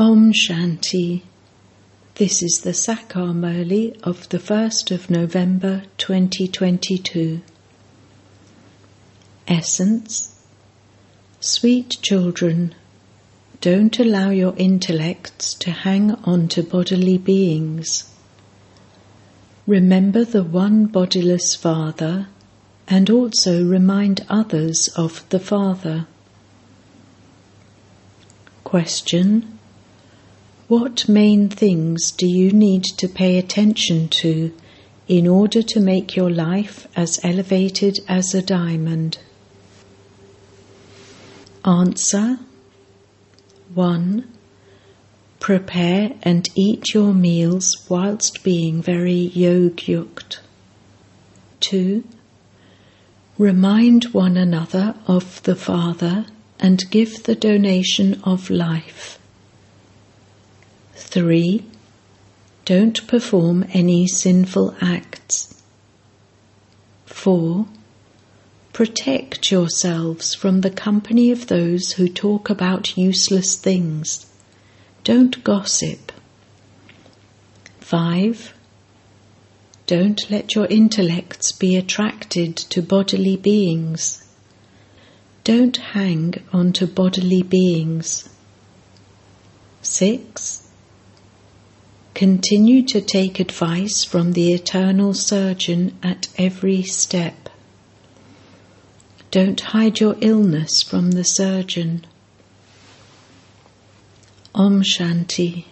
Om Shanti. This is the Sakar Murli of the 1st of November 2022. Essence Sweet children, don't allow your intellects to hang on to bodily beings. Remember the one bodiless Father and also remind others of the Father. Question what main things do you need to pay attention to in order to make your life as elevated as a diamond? Answer 1. Prepare and eat your meals whilst being very yogyukt. 2. Remind one another of the Father and give the donation of life. 3. Don't perform any sinful acts. 4. Protect yourselves from the company of those who talk about useless things. Don't gossip. 5. Don't let your intellects be attracted to bodily beings. Don't hang on to bodily beings. 6. Continue to take advice from the eternal surgeon at every step. Don't hide your illness from the surgeon. Om Shanti.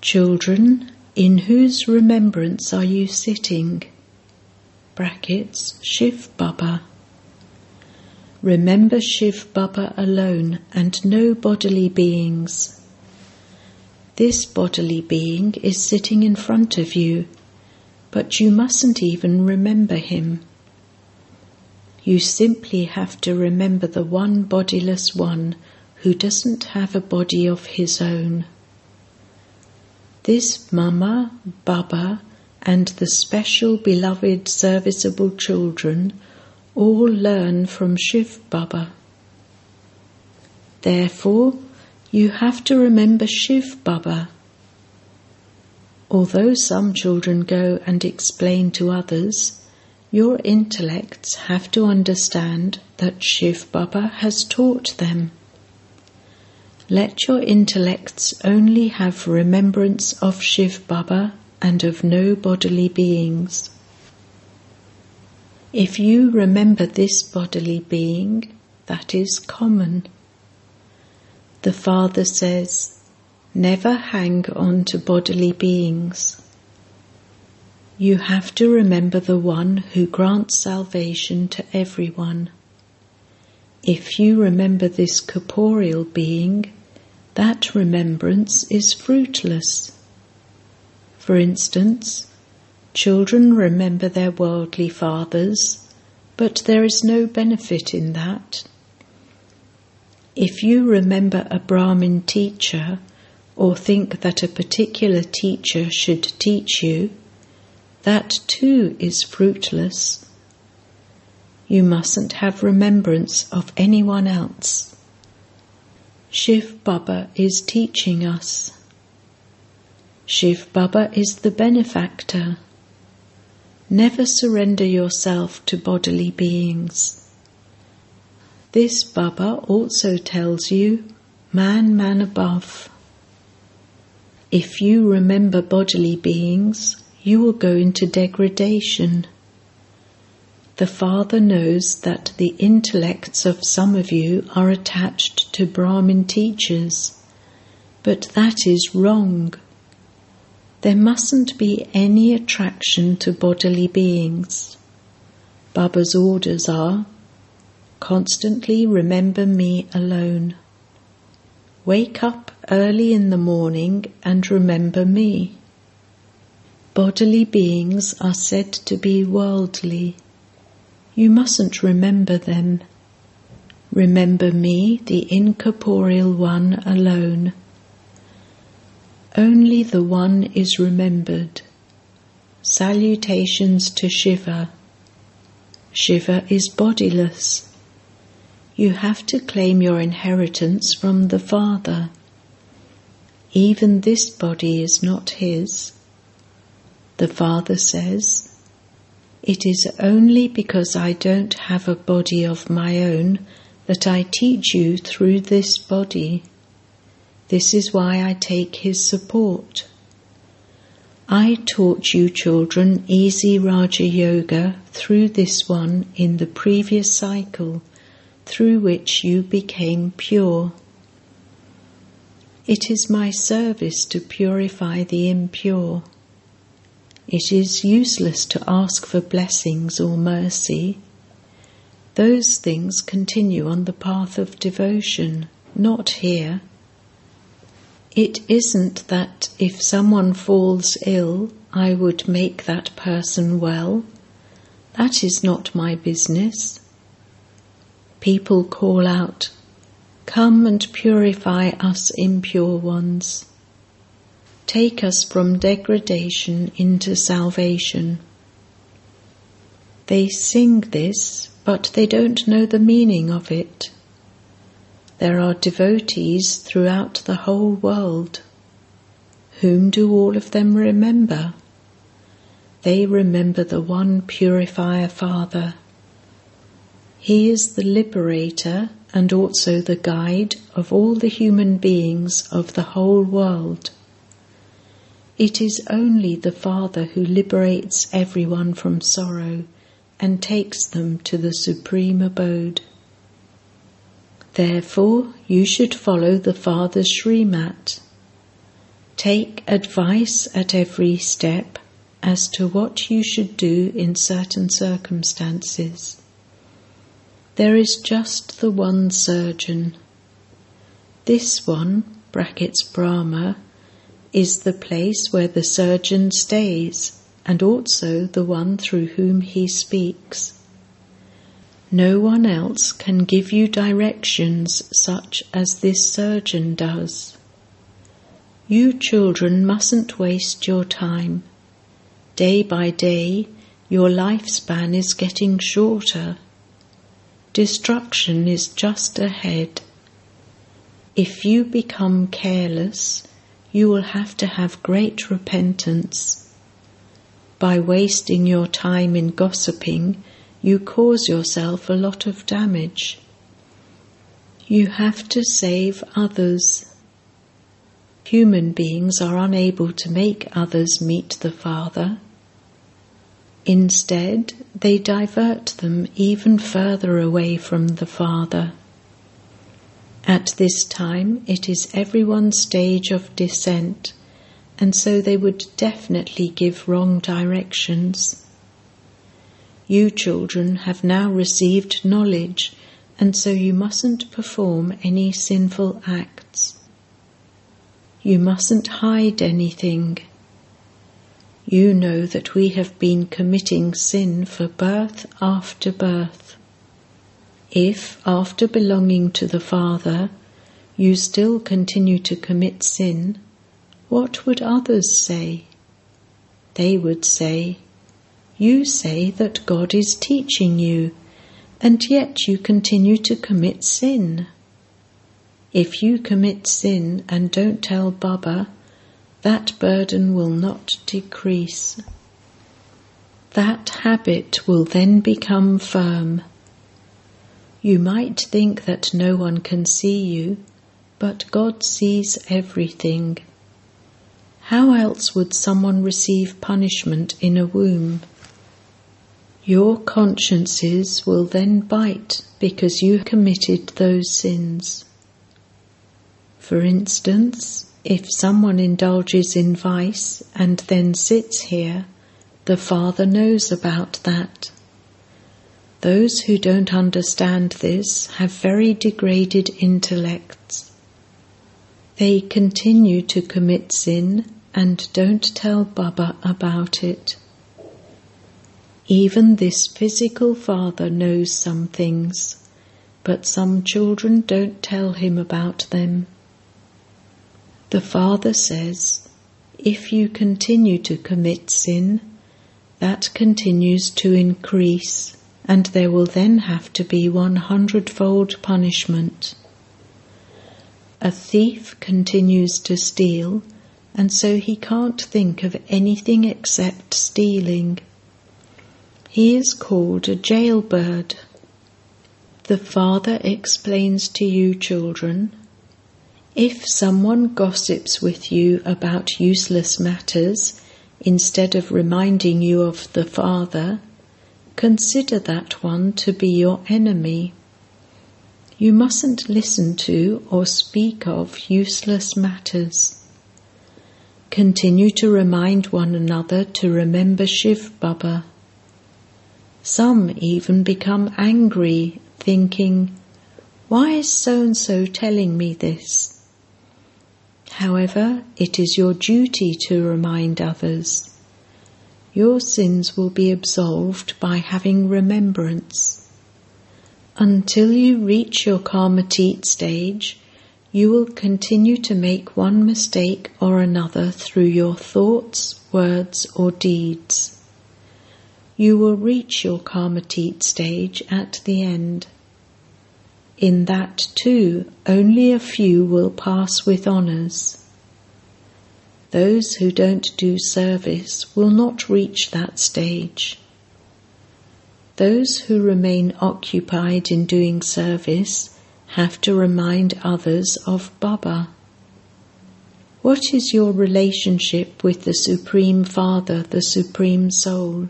Children, in whose remembrance are you sitting? Brackets, Shiv Baba. Remember Shiv Baba alone and no bodily beings. This bodily being is sitting in front of you, but you mustn't even remember him. You simply have to remember the one bodiless one who doesn't have a body of his own. This Mama, Baba, and the special beloved serviceable children all learn from Shiv Baba. Therefore, you have to remember Shiv Baba. Although some children go and explain to others, your intellects have to understand that Shiv Baba has taught them. Let your intellects only have remembrance of Shiv Baba and of no bodily beings. If you remember this bodily being, that is common. The Father says, Never hang on to bodily beings. You have to remember the one who grants salvation to everyone. If you remember this corporeal being, that remembrance is fruitless. For instance, children remember their worldly fathers, but there is no benefit in that. If you remember a Brahmin teacher or think that a particular teacher should teach you, that too is fruitless. You mustn't have remembrance of anyone else. Shiv Baba is teaching us. Shiv Baba is the benefactor. Never surrender yourself to bodily beings. This Baba also tells you, Manmanabhav. If you remember bodily beings, you will go into degradation. The Father knows that the intellects of some of you are attached to Brahmin teachers, but that is wrong. There mustn't be any attraction to bodily beings. Baba's orders are Constantly remember me alone. Wake up early in the morning and remember me. Bodily beings are said to be worldly. You mustn't remember them. Remember me, the incorporeal one alone. Only the one is remembered. Salutations to Shiva. Shiva is bodiless you have to claim your inheritance from the Father. even this body is not his. The Father says, It is only because I don't have a body of my own that I teach you through this body. This is why I take his support. I taught you children easy Raja Yoga through this one in the previous cycle, through which you became pure. It is my service to purify the impure. It is useless to ask for blessings or mercy. Those things continue on the path of devotion, not here. It isn't that if someone falls ill, I would make that person well. That is not my business. People call out, Come and purify us impure ones. Take us from degradation into salvation. They sing this, but they don't know the meaning of it. There are devotees throughout the whole world. Whom do all of them remember? They remember the one purifier Father. He is the liberator and also the guide of all the human beings of the whole world. It is only the Father who liberates everyone from sorrow and takes them to the supreme abode. Therefore, you should follow the Father's Srimat. Take advice at every step as to what you should do in certain circumstances. There is just the one surgeon. This one, brackets Brahma, is the place where the surgeon stays and also the one through whom he speaks. No one else can give you directions such as this surgeon does. You children mustn't waste your time. Day by day, your lifespan is getting shorter. Destruction is just ahead. If you become careless, you will have to have great repentance. By wasting your time in gossiping, you cause yourself a lot of damage. You have to save others. Human beings are unable to make others meet the Father. Instead, they divert them even further away from the Father. At this time, it is everyone's stage of descent, and so they would definitely give wrong directions. You children have now received knowledge, and so you mustn't perform any sinful acts. You mustn't hide anything. You know that we have been committing sin for birth after birth. If, after belonging to the Father, you still continue to commit sin, what would others say? They would say, you say that God is teaching you, and yet you continue to commit sin. If you commit sin and don't tell Baba, that burden will not decrease. That habit will then become firm. You might think that no one can see you, but God sees everything. How else would someone receive punishment in a womb? Your consciences will then bite because you committed those sins. For instance, if someone indulges in vice and then sits here, the Father knows about that. Those who don't understand this have very degraded intellects. They continue to commit sin and don't tell Baba about it. Even this physical father knows some things, but some children don't tell him about them. The father says, if you continue to commit sin, that continues to increase, and there will then have to be one hundredfold punishment. A thief continues to steal, and so he can't think of anything except stealing. He is called a jailbird. The Father explains to you, children, if someone gossips with you about useless matters instead of reminding you of the Father, consider that one to be your enemy. You mustn't listen to or speak of useless matters. Continue to remind one another to remember Shiv Baba. Some even become angry, thinking, Why is so and so telling me this? However, it is your duty to remind others. Your sins will be absolved by having remembrance. Until you reach your karmatit stage, you will continue to make one mistake or another through your thoughts, words, or deeds. You will reach your karmatit stage at the end. In that too, only a few will pass with honours. Those who don't do service will not reach that stage. Those who remain occupied in doing service have to remind others of Baba. What is your relationship with the Supreme Father, the Supreme Soul?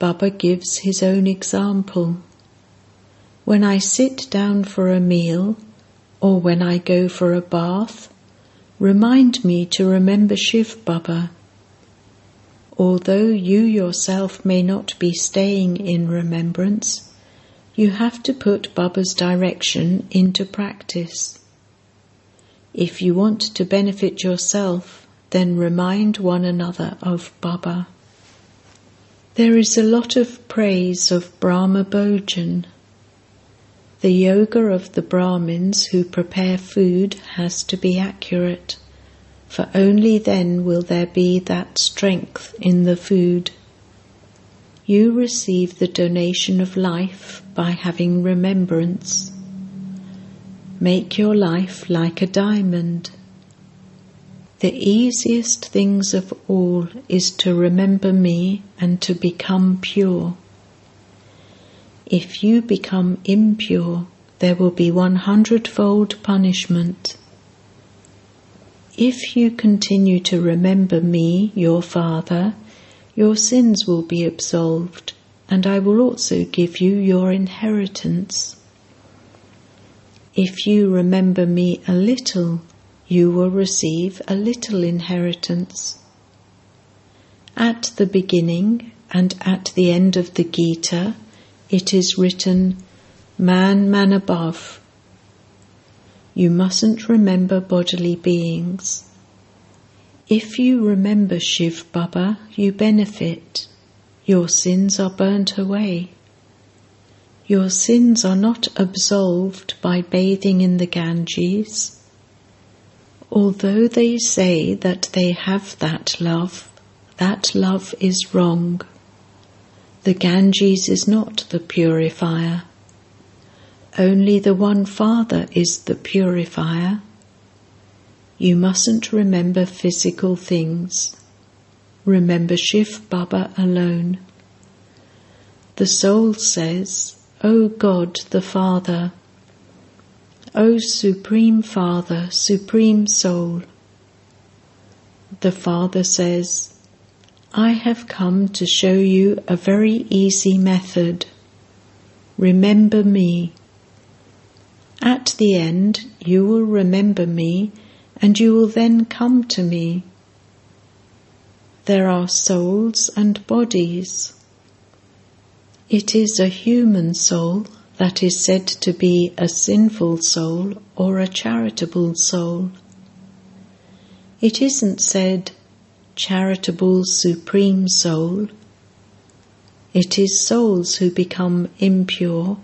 Baba gives his own example. When I sit down for a meal or when I go for a bath, remind me to remember Shiv Baba although you yourself may not be staying in remembrance, you have to put Baba's direction into practice. If you want to benefit yourself, then remind one another of Baba. There is a lot of praise of Brahma Bhojan. The yoga of the Brahmins who prepare food has to be accurate for only then will there be that strength in the food. You receive the donation of life by having remembrance. Make your life like a diamond. The easiest things of all is to remember me and to become pure. If you become impure, there will be one hundredfold punishment. If you continue to remember me, your Father, your sins will be absolved, and I will also give you your inheritance. If you remember me a little, you will receive a little inheritance. At the beginning and at the end of the Gita, it is written, Manmanabhav, you mustn't remember bodily beings. If you remember Shiv Baba, you benefit. Your sins are burnt away. Your sins are not absolved by bathing in the Ganges. Although they say that they have that love, that love is wrong. The Ganges is not the purifier. Only the one Father is the purifier. You mustn't remember physical things. Remember Shiv Baba alone. The soul says, O God the Father, O Supreme Father, Supreme Soul. The Father says, I have come to show you a very easy method. Remember me. At the end, you will remember me and you will then come to me. There are souls and bodies. It is a human soul that is said to be a sinful soul or a charitable soul. It isn't said charitable supreme soul. It is souls who become impure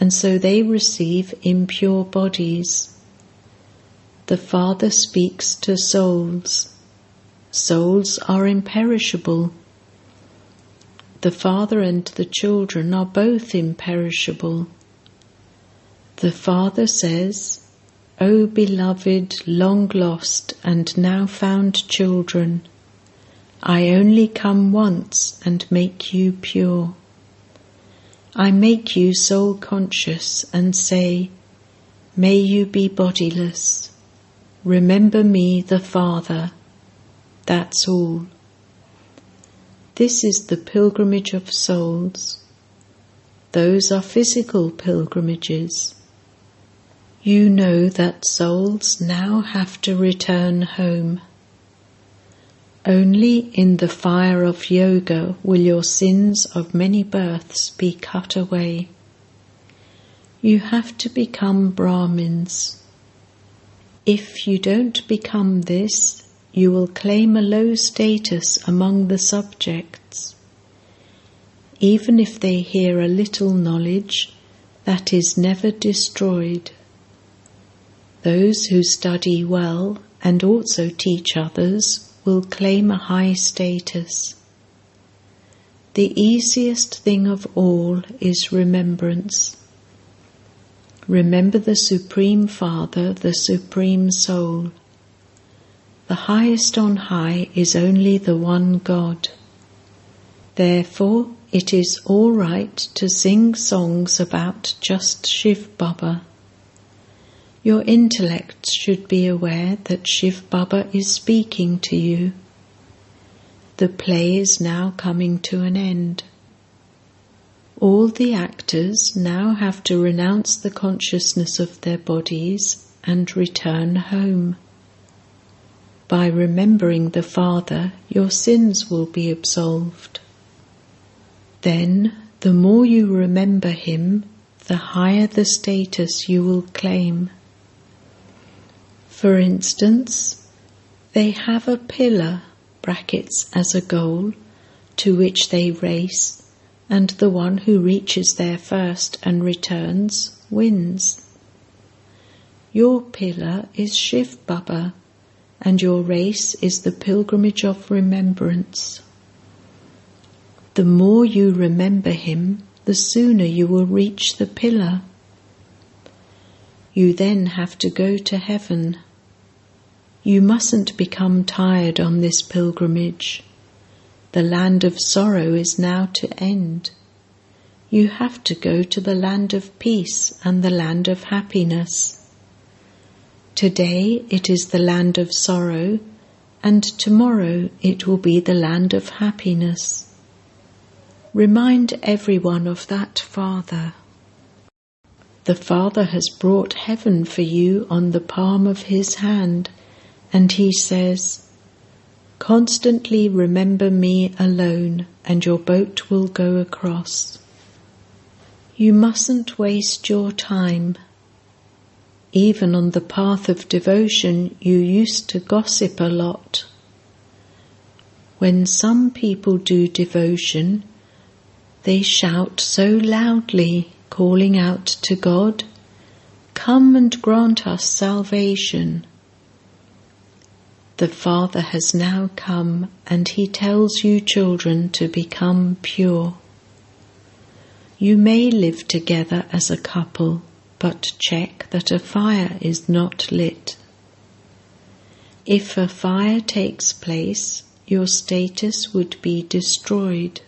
and so they receive impure bodies. The Father speaks to souls. Souls are imperishable. The Father and the children are both imperishable. The Father says, O beloved, long lost and now found children, I only come once and make you pure. I make you soul conscious and say, May you be bodiless. Remember me, the Father. That's all. This is the pilgrimage of souls. Those are physical pilgrimages. You know that souls now have to return home. Only in the fire of yoga will your sins of many births be cut away. You have to become Brahmins. If you don't become this, you will claim a low status among the subjects. Even if they hear a little knowledge, that is never destroyed. Those who study well and also teach others will claim a high status. The easiest thing of all is remembrance. Remember the Supreme Father, the Supreme Soul. The highest on high is only the one God. Therefore, it is all right to sing songs about just Shiv Baba your intellect should be aware that Shiv Baba is speaking to you. The play is now coming to an end. All the actors now have to renounce the consciousness of their bodies and return home. By remembering the Father, your sins will be absolved. Then, the more you remember Him, the higher the status you will claim. For instance, they have a pillar brackets as a goal to which they race, and the one who reaches there first and returns wins. Your pillar is Shiv Baba, and your race is the pilgrimage of remembrance. The more you remember him, the sooner you will reach the pillar. You then have to go to heaven you mustn't become tired on this pilgrimage. The land of sorrow is now to end. You have to go to the land of peace and the land of happiness. Today it is the land of sorrow, and tomorrow it will be the land of happiness. Remind everyone of that Father. The Father has brought heaven for you on the palm of His hand and he says, Constantly remember me alone, and your boat will go across. You mustn't waste your time. Even on the path of devotion, you used to gossip a lot. When some people do devotion, they shout so loudly, calling out to God, Come and grant us salvation. The Father has now come and He tells you, children, to become pure. You may live together as a couple, but check that a fire is not lit. If a fire takes place, your status would be destroyed.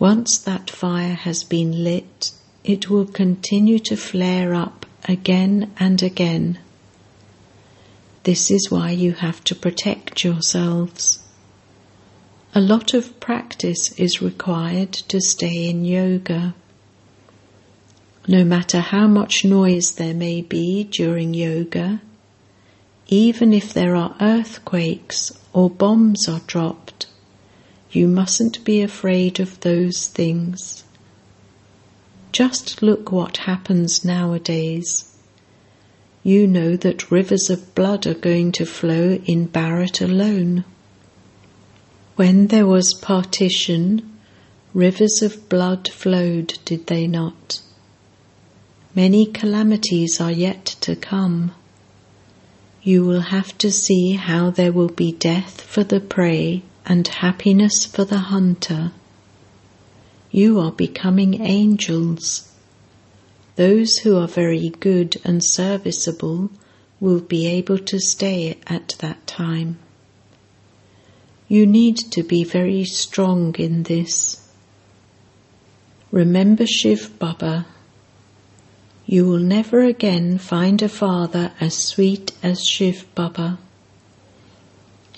Once that fire has been lit, it will continue to flare up again and again this is why you have to protect yourselves. A lot of practice is required to stay in yoga. No matter how much noise there may be during yoga, even if there are earthquakes or bombs are dropped, you mustn't be afraid of those things. Just look what happens nowadays you know that rivers of blood are going to flow in Bharat alone. When there was partition, rivers of blood flowed, did they not? Many calamities are yet to come. You will have to see how there will be death for the prey and happiness for the hunter. You are becoming angels Those who are very good and serviceable will be able to stay at that time. You need to be very strong in this. Remember Shiv Baba. You will never again find a father as sweet as Shiv Baba.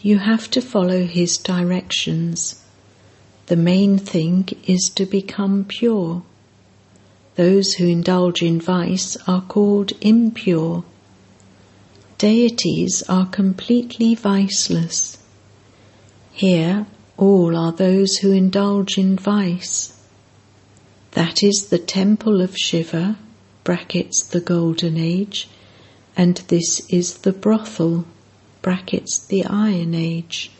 You have to follow his directions. The main thing is to become pure. Those who indulge in vice are called impure. Deities are completely viceless. Here, all are those who indulge in vice. That is the temple of Shiva, brackets the golden age, and this is the brothel, brackets the iron age.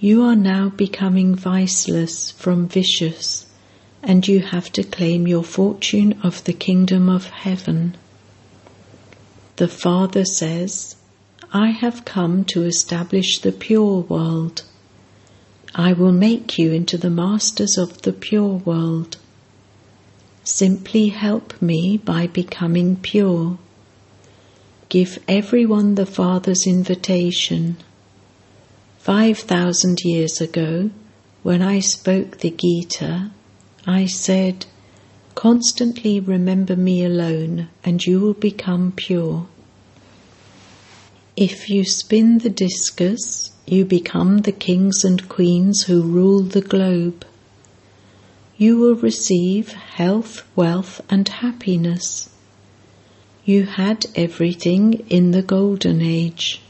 You are now becoming viceless from vicious, and you have to claim your fortune of the kingdom of heaven. The Father says, I have come to establish the pure world. I will make you into the masters of the pure world. Simply help me by becoming pure. Give everyone the Father's invitation. Five thousand years ago, when I spoke the Gita, I said, Constantly remember me alone, and you will become pure. If you spin the discus, you become the kings and queens who rule the globe. You will receive health, wealth, and happiness. You had everything in the golden age.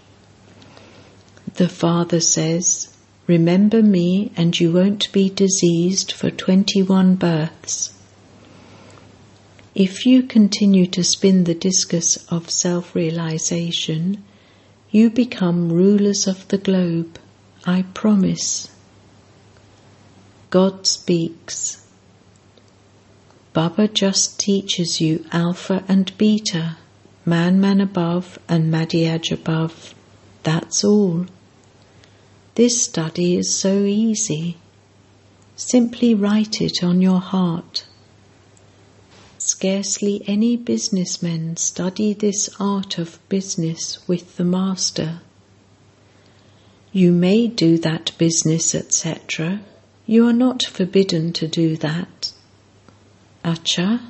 The Father says, Remember me, and you won't be diseased for 21 births. If you continue to spin the discus of self realization, you become rulers of the globe, I promise. God speaks. Baba just teaches you Alpha and Beta, Manmanabhav and Madhyajibhav. That's all. This study is so easy. Simply write it on your heart. Scarcely any businessmen study this art of business with the Master. You may do that business, etc. You are not forbidden to do that. Acha.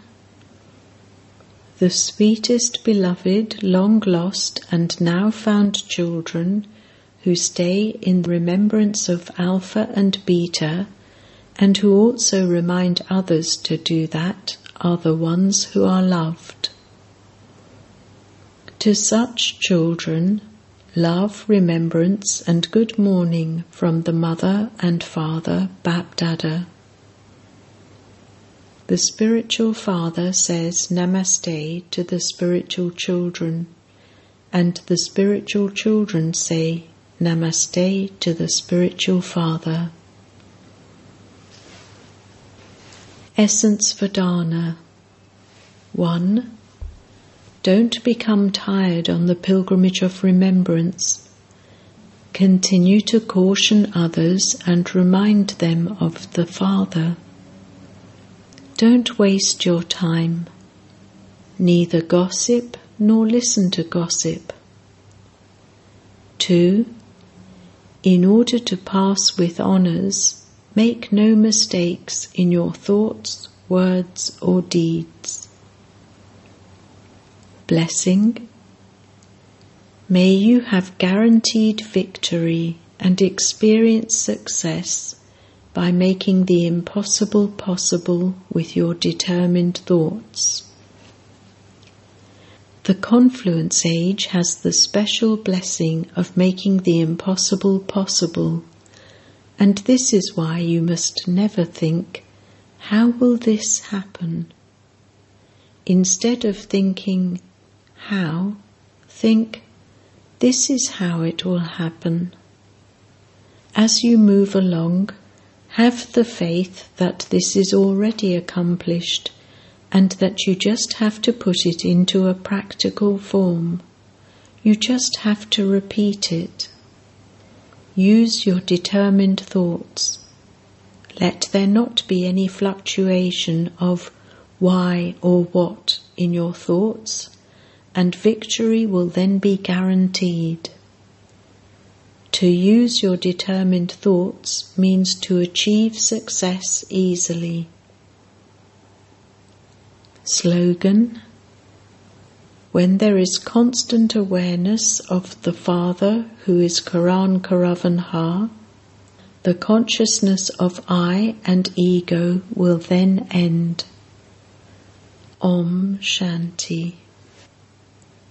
The sweetest beloved, long lost, and now found children who stay in remembrance of Alpha and Beta and who also remind others to do that are the ones who are loved. To such children, love, remembrance, and good morning from the mother and father Bapdada. The spiritual father says Namaste to the spiritual children, and the spiritual children say Namaste to the spiritual father. Essence Vedana 1. Don't become tired on the pilgrimage of remembrance. Continue to caution others and remind them of the Father. Don't waste your time. Neither gossip nor listen to gossip. 2. In order to pass with honours, Make no mistakes in your thoughts, words, or deeds. Blessing. May you have guaranteed victory and experience success by making the impossible possible with your determined thoughts. The confluence age has the special blessing of making the impossible possible and this is why you must never think, How will this happen? Instead of thinking, How, think, This is how it will happen. As you move along, have the faith that this is already accomplished and that you just have to put it into a practical form. You just have to repeat it. Use your determined thoughts. Let there not be any fluctuation of why or what in your thoughts, and victory will then be guaranteed. To use your determined thoughts means to achieve success easily. Slogan When there is constant awareness of the Father who is Karan Karavan Ha, the consciousness of I and ego will then end. Om Shanti.